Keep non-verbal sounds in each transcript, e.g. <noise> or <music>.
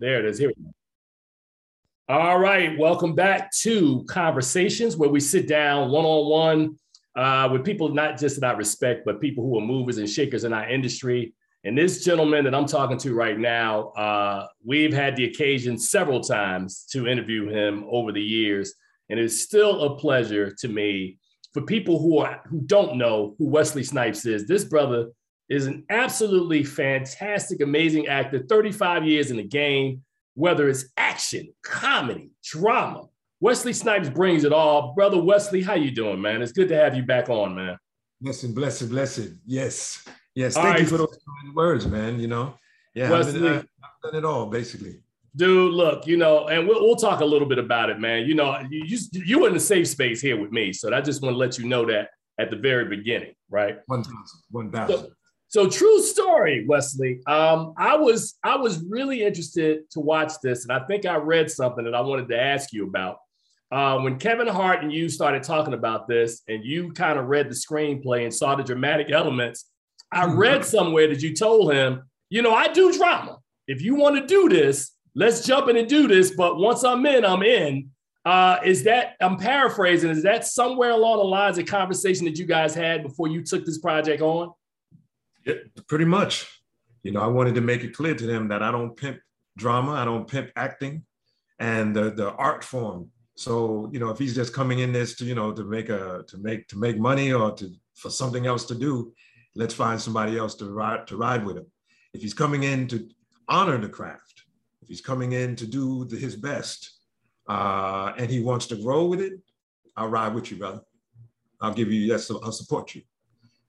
There it is. Here we go. All right. Welcome back to Conversations, where we sit down one on one with people not just about respect, but people who are movers and shakers in our industry. And this gentleman that I'm talking to right now, uh, we've had the occasion several times to interview him over the years, and it's still a pleasure to me. For people who are who don't know who Wesley Snipes is, this brother is an absolutely fantastic, amazing actor. 35 years in the game, whether it's action, comedy, drama. Wesley Snipes brings it all. Brother Wesley, how you doing, man? It's good to have you back on, man. Blessed, blessed, blessed. Yes. Yes. All Thank you for those kind words, man. You know, yeah, I've, been, I've done it all, basically. Dude, look, you know, and we'll, we'll talk a little bit about it, man. You know, you, you you in the safe space here with me, so I just want to let you know that at the very beginning, right? 1,000, 1,000. So, so true story, Wesley. Um, I was I was really interested to watch this, and I think I read something that I wanted to ask you about. Uh, when Kevin Hart and you started talking about this, and you kind of read the screenplay and saw the dramatic elements, I read somewhere that you told him, you know, I do drama. If you want to do this, let's jump in and do this. But once I'm in, I'm in. Uh, is that I'm paraphrasing? Is that somewhere along the lines of conversation that you guys had before you took this project on? Pretty much. You know, I wanted to make it clear to them that I don't pimp drama, I don't pimp acting, and the the art form. So you know, if he's just coming in this to you know to make a to make to make money or to for something else to do, let's find somebody else to ride to ride with him. If he's coming in to honor the craft, if he's coming in to do the, his best, uh, and he wants to grow with it, I'll ride with you, brother. I'll give you yes, I'll support you.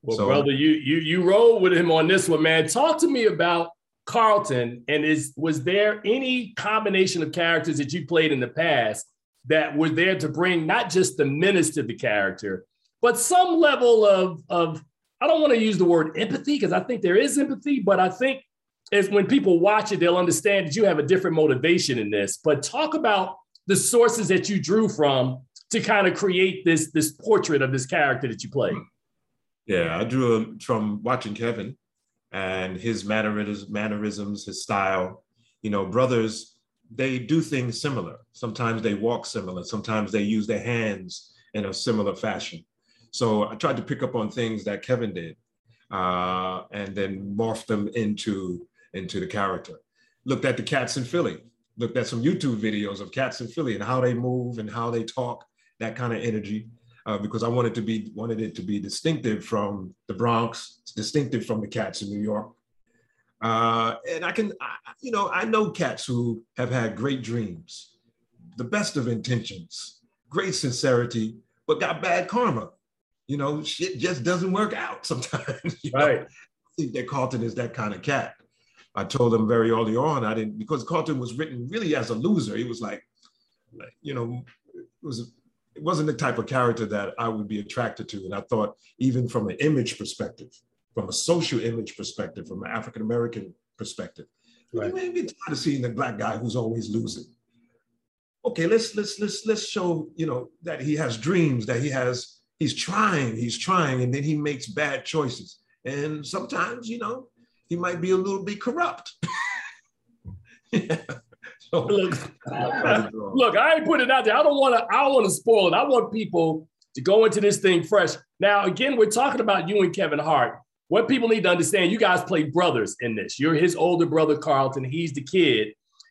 Well, So- brother, you you you roll with him on this one, man. Talk to me about Carlton, and is was there any combination of characters that you played in the past that were there to bring not just the menace to the character, but some level of of I don't want to use the word empathy because I think there is empathy, but I think is when people watch it, they'll understand that you have a different motivation in this. But talk about the sources that you drew from to kind of create this this portrait of this character that you played. Yeah, I drew him from watching Kevin and his mannerisms, mannerisms, his style. You know, brothers, they do things similar. Sometimes they walk similar. Sometimes they use their hands in a similar fashion. So I tried to pick up on things that Kevin did, uh, and then morph them into into the character. Looked at the cats in Philly. Looked at some YouTube videos of cats in Philly and how they move and how they talk. That kind of energy uh, because I wanted to be wanted it to be distinctive from the Bronx, distinctive from the cats in New York. Uh, and I can, I, you know, I know cats who have had great dreams, the best of intentions, great sincerity, but got bad karma. You know, shit just doesn't work out <laughs> sometimes. you know? Right. I think that Carlton is that kind of cat. I told him very early on, I didn't because Carlton was written really as a loser. He was like, like you know, it was it wasn't the type of character that I would be attracted to. And I thought, even from an image perspective, from a social image perspective, from an African American perspective, Right. man, get tired of seeing the black guy who's always losing. Okay, let's let's let's let's show you know that he has dreams, that he has he's trying, he's trying, and then he makes bad choices. And sometimes, you know, he might be a little bit corrupt. <laughs> yeah. <laughs> So, Look, look, I ain't put it out there. I don't want to. I don't want to spoil it. I want people to go into this thing fresh. Now, again, we're talking about you and Kevin Hart. what people need to understand, you guys play brothers in this. You're his older brother, Carlton. He's the kid,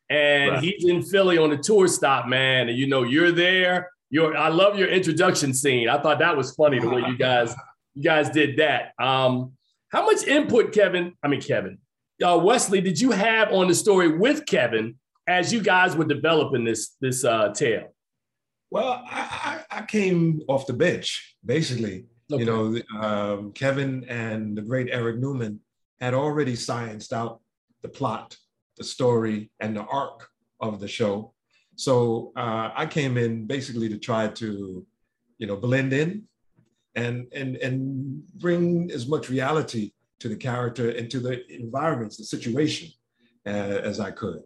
and Right. he's in Philly on the tour stop, man. And you know, you're there. You're. I love your introduction scene. I thought that was funny the way you guys you guys did that. Um, how much input, Kevin? I mean, Kevin, uh, Wesley, did you have on the story with Kevin as you guys were developing this this uh, tale? Well, I, I, I came off the bench, basically. Okay. You know, um, Kevin and the great Eric Newman had already scienced out the plot, the story, and the arc of the show. So uh, I came in basically to try to, you know, blend in and and and bring as much reality to the character and to the environments, the situation, uh, as I could.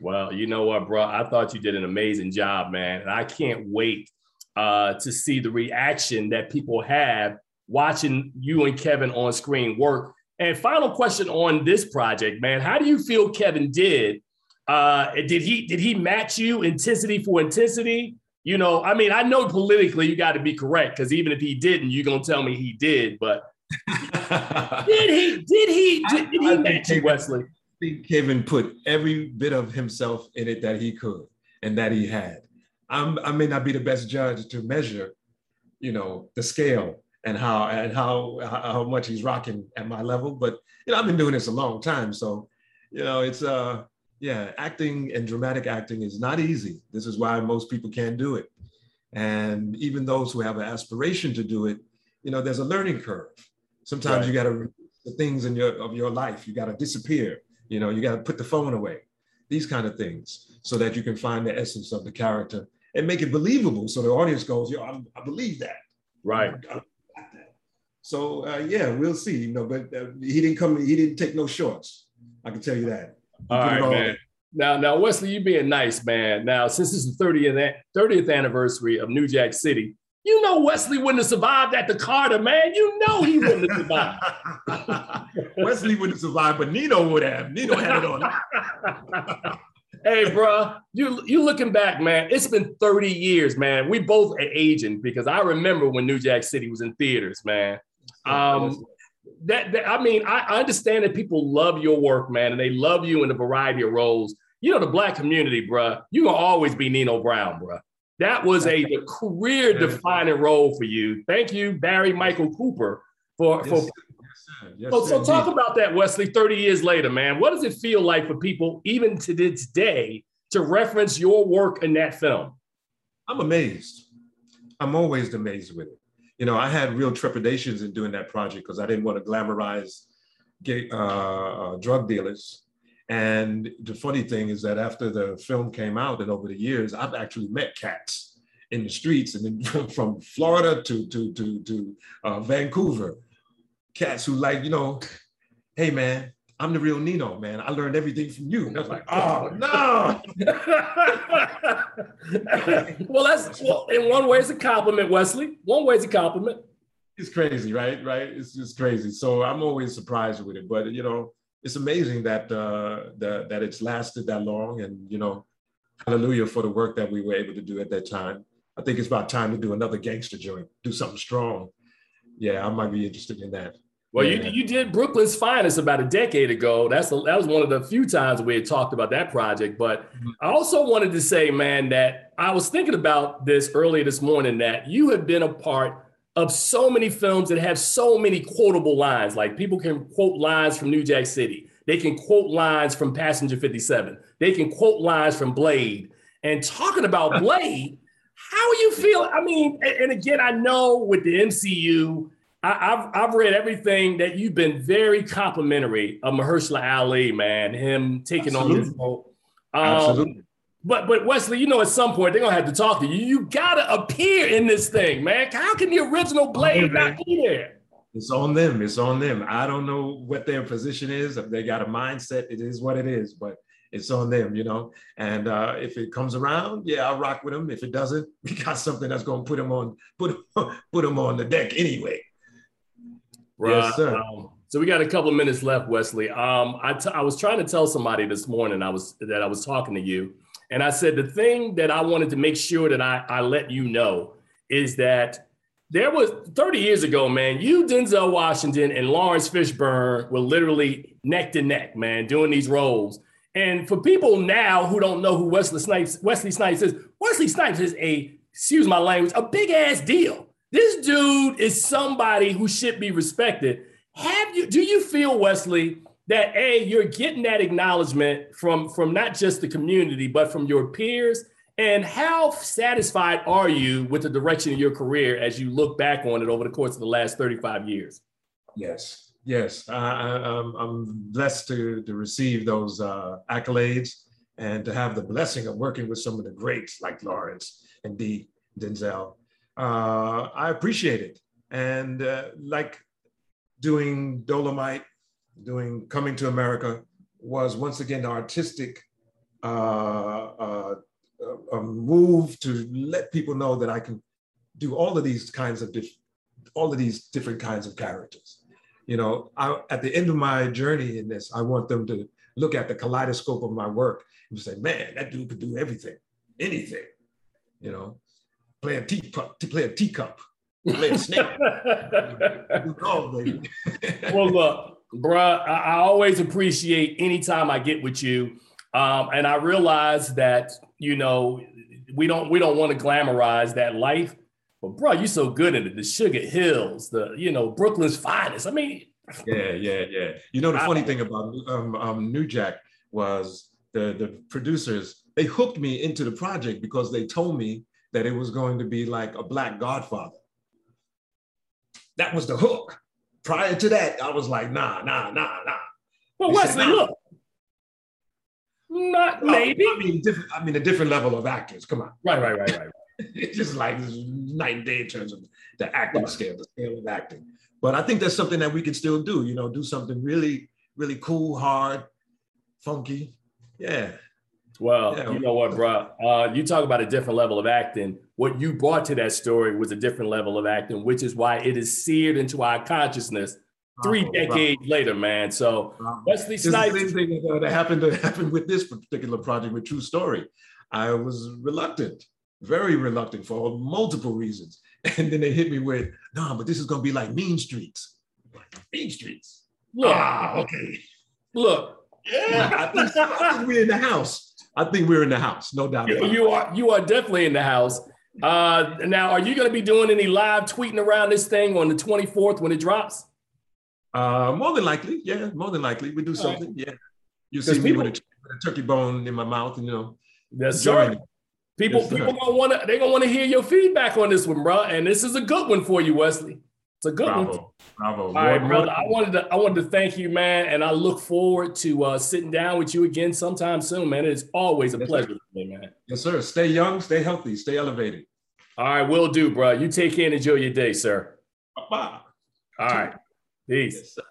Well, you know what, bro? I thought you did an amazing job, man. And I can't wait uh, to see the reaction that people have watching you and Kevin on screen work. And final question on this project, man. How do you feel Kevin did? Uh, did he did he match you intensity for intensity? You know, I mean, I know politically you got to be correct because even if he didn't, you're gonna tell me he did. But <laughs> did he? Did he? Did, did he match you, Wesley? Think Kevin put every bit of himself in it that he could and that he had. I'm, I may not be the best judge to measure, you know, the scale and how and how how much he's rocking at my level, but you know, I've been doing this a long time, so you know, it's uh, yeah, acting and dramatic acting is not easy. This is why most people can't do it, and even those who have an aspiration to do it, you know, there's a learning curve. Sometimes Right. you got to the things in your of your life, you got to disappear you know, you got to put the phone away, these kind of things, so that you can find the essence of the character and make it believable. So the audience goes, "Yo, I, I believe that." Right. I- I. So uh, yeah, we'll see. You know, but uh, he didn't come. He didn't take no shorts. I can tell you that. All put it man. Now, now, Wesley, you being nice, man. Now, since this is the 30th, 30th anniversary of New Jack City, you know Wesley wouldn't have survived at the Carter, man. You know he wouldn't have survived. <laughs> Wesley wouldn't survive, but Nino would have. Nino had it on. <laughs> hey, bro, you you looking back, man? It's been 30 years, man. We both are aging because I remember when New Jack City was in theaters, man. Um, that, that I mean, I, I understand that people love your work, man, and they love you in a variety of roles. You know, the black community, bruh, you gonna always be Nino Brown, bruh. That was a career defining role for you. Thank you, Barry Michael Cooper, for, Yes, for. Yes, sir. Yes, so, so talk about that, Wesley, 30 years later, man. What does it feel like for people, even to this day, to reference your work in that film? I'm amazed. I'm always amazed with it. You know, I had real trepidations in doing that project because I didn't want to glamorize gay, uh, uh, drug dealers. And the funny thing is that after the film came out and over the years, I've actually met cats in the streets and then <laughs> from Florida to to to to uh, Vancouver, cats who like you know, hey man, I'm the real Nino, man. I learned everything from you. And I was like, oh no. <laughs> well, that's well, in one way, it's a compliment, Wesley. One way, it's a compliment. it's crazy, right? Right? It's just crazy. So I'm always surprised with it, but you know, it's amazing that uh, that that it's lasted that long, and you know, hallelujah for the work that we were able to do at that time. I think it's about time to do another gangster joint, do something strong. Yeah, I might be interested in that. Well, Yeah. you, you did Brooklyn's Finest about a decade ago. That's a, that was one of the few times we had talked about that project. But I also wanted to say, man, that I was thinking about this earlier this morning that you have been a part of so many films that have so many quotable lines. Like people can quote lines from New Jack City. They can quote lines from Passenger 57. They can quote lines from Blade. And talking about <laughs> Blade, how you feel? I mean, and, again, I know with the MCU, I, I've I've read everything that you've been very complimentary of Mahershala Ali, man. Him taking on this role. Um, Absolutely. But but Wesley, you know, at some point they're gonna have to talk to you. You gotta appear in this thing, man. How can the original Blade not be there? It's on them. It's on them. I don't know what their position is. If they got a mindset, it is what it is. But it's on them, you know. And uh, if it comes around, yeah, I'll rock with them. If it doesn't, <laughs> we got something that's going to put them on put <laughs> put them on the deck anyway. Yes, sir. Um, so we got a couple of minutes left, Wesley. Um, I, t- I was trying to tell somebody this morning I was that I was talking to you, and I said the thing that I wanted to make sure that I, I let you know is that there was 30 years ago, man, you, Denzel Washington, and Laurence Fishburne were literally neck to neck, man, doing these roles. And for people now who don't know who Wesley Snipes, Wesley Snipes is, Wesley Snipes is a, excuse my language, a big ass deal. This dude is somebody who should be respected. Have you, do you feel, Wesley, that A, you're getting that acknowledgement from, from not just the community, but from your peers? And how satisfied are you with the direction of your career as you look back on it over the course of the last 35 years? Yes, yes. I, I'm blessed to, to receive those uh, accolades and to have the blessing of working with some of the greats like Laurence and D. Denzel. Uh, I appreciate it. And uh, like doing Dolomite, doing Coming to America was once again the artistic uh, uh, a move to let people know that I can do all of these kinds of diff- all of these different kinds of characters. You know, I, at the end of my journey in this, I want them to look at the kaleidoscope of my work and say, "Man, that dude could do everything, anything." You know, play a teacup, to play a teacup, play a snake. <laughs> well, look, bruh, I, I always appreciate anytime I get with you. Um, and I realize that you know we don't we don't want to glamorize that life, but bro, you're so good at it. The Sugar Hills, the you know Brooklyn's finest. I mean, yeah, yeah, yeah. You know the funny thing about um, um, New Jack was the the producers they hooked me into the project because they told me that it was going to be like a Black Godfather. That was the hook. Prior to that, I was like, nah, nah, nah, nah. Well, They Wesley, said, nah. look, not maybe. I mean, different. I mean, a different level of actors. Come on, Right, right, right, right. <laughs> it's just like night and day in terms of the acting scale, the scale of acting. But I think that's something that we can still do. You know, do something really, really cool, hard, funky. Yeah, Well, Yeah. you know what, bro? Uh, you talk about a different level of acting. What you brought to that story was a different level of acting, which is why it is seared into our consciousness three Bravo, decades later, man. So bravo. Wesley It's the Snipes. same thing that, uh, that happened to happen with this particular project with True Story. I was reluctant, very reluctant for multiple reasons. <laughs> And then they hit me with, "No, but this is gonna be like Mean Streets." Like, Mean Streets. Look, Ah, okay. look. Yeah, I think, I think we're in the house. I think we're in the house, no doubt. You, you are you are definitely in the house. Uh, now, are you going to be doing any live tweeting around this thing on the 24th when it drops? Uh, more than likely, yeah, more than likely, we do All right. something. Yeah, you see me people- with a, with a turkey bone in my mouth, and you know, That's right. People, Yes, sir. people gonna want to. They gonna want to hear your feedback on this one, bro. And this is a good one for you, Wesley. It's a good one. Bravo, bravo. All right, More- brother. more- I wanted to I wanted to thank you, man, and I look forward to uh, sitting down with you again sometime soon, man. It's always a Yes, pleasure, sir. for me, man. Yes, sir. Stay young, stay healthy, stay elevated. All right, will do, bro. You take care and enjoy your day, sir. Bye-bye. All right, peace. Yes, sir.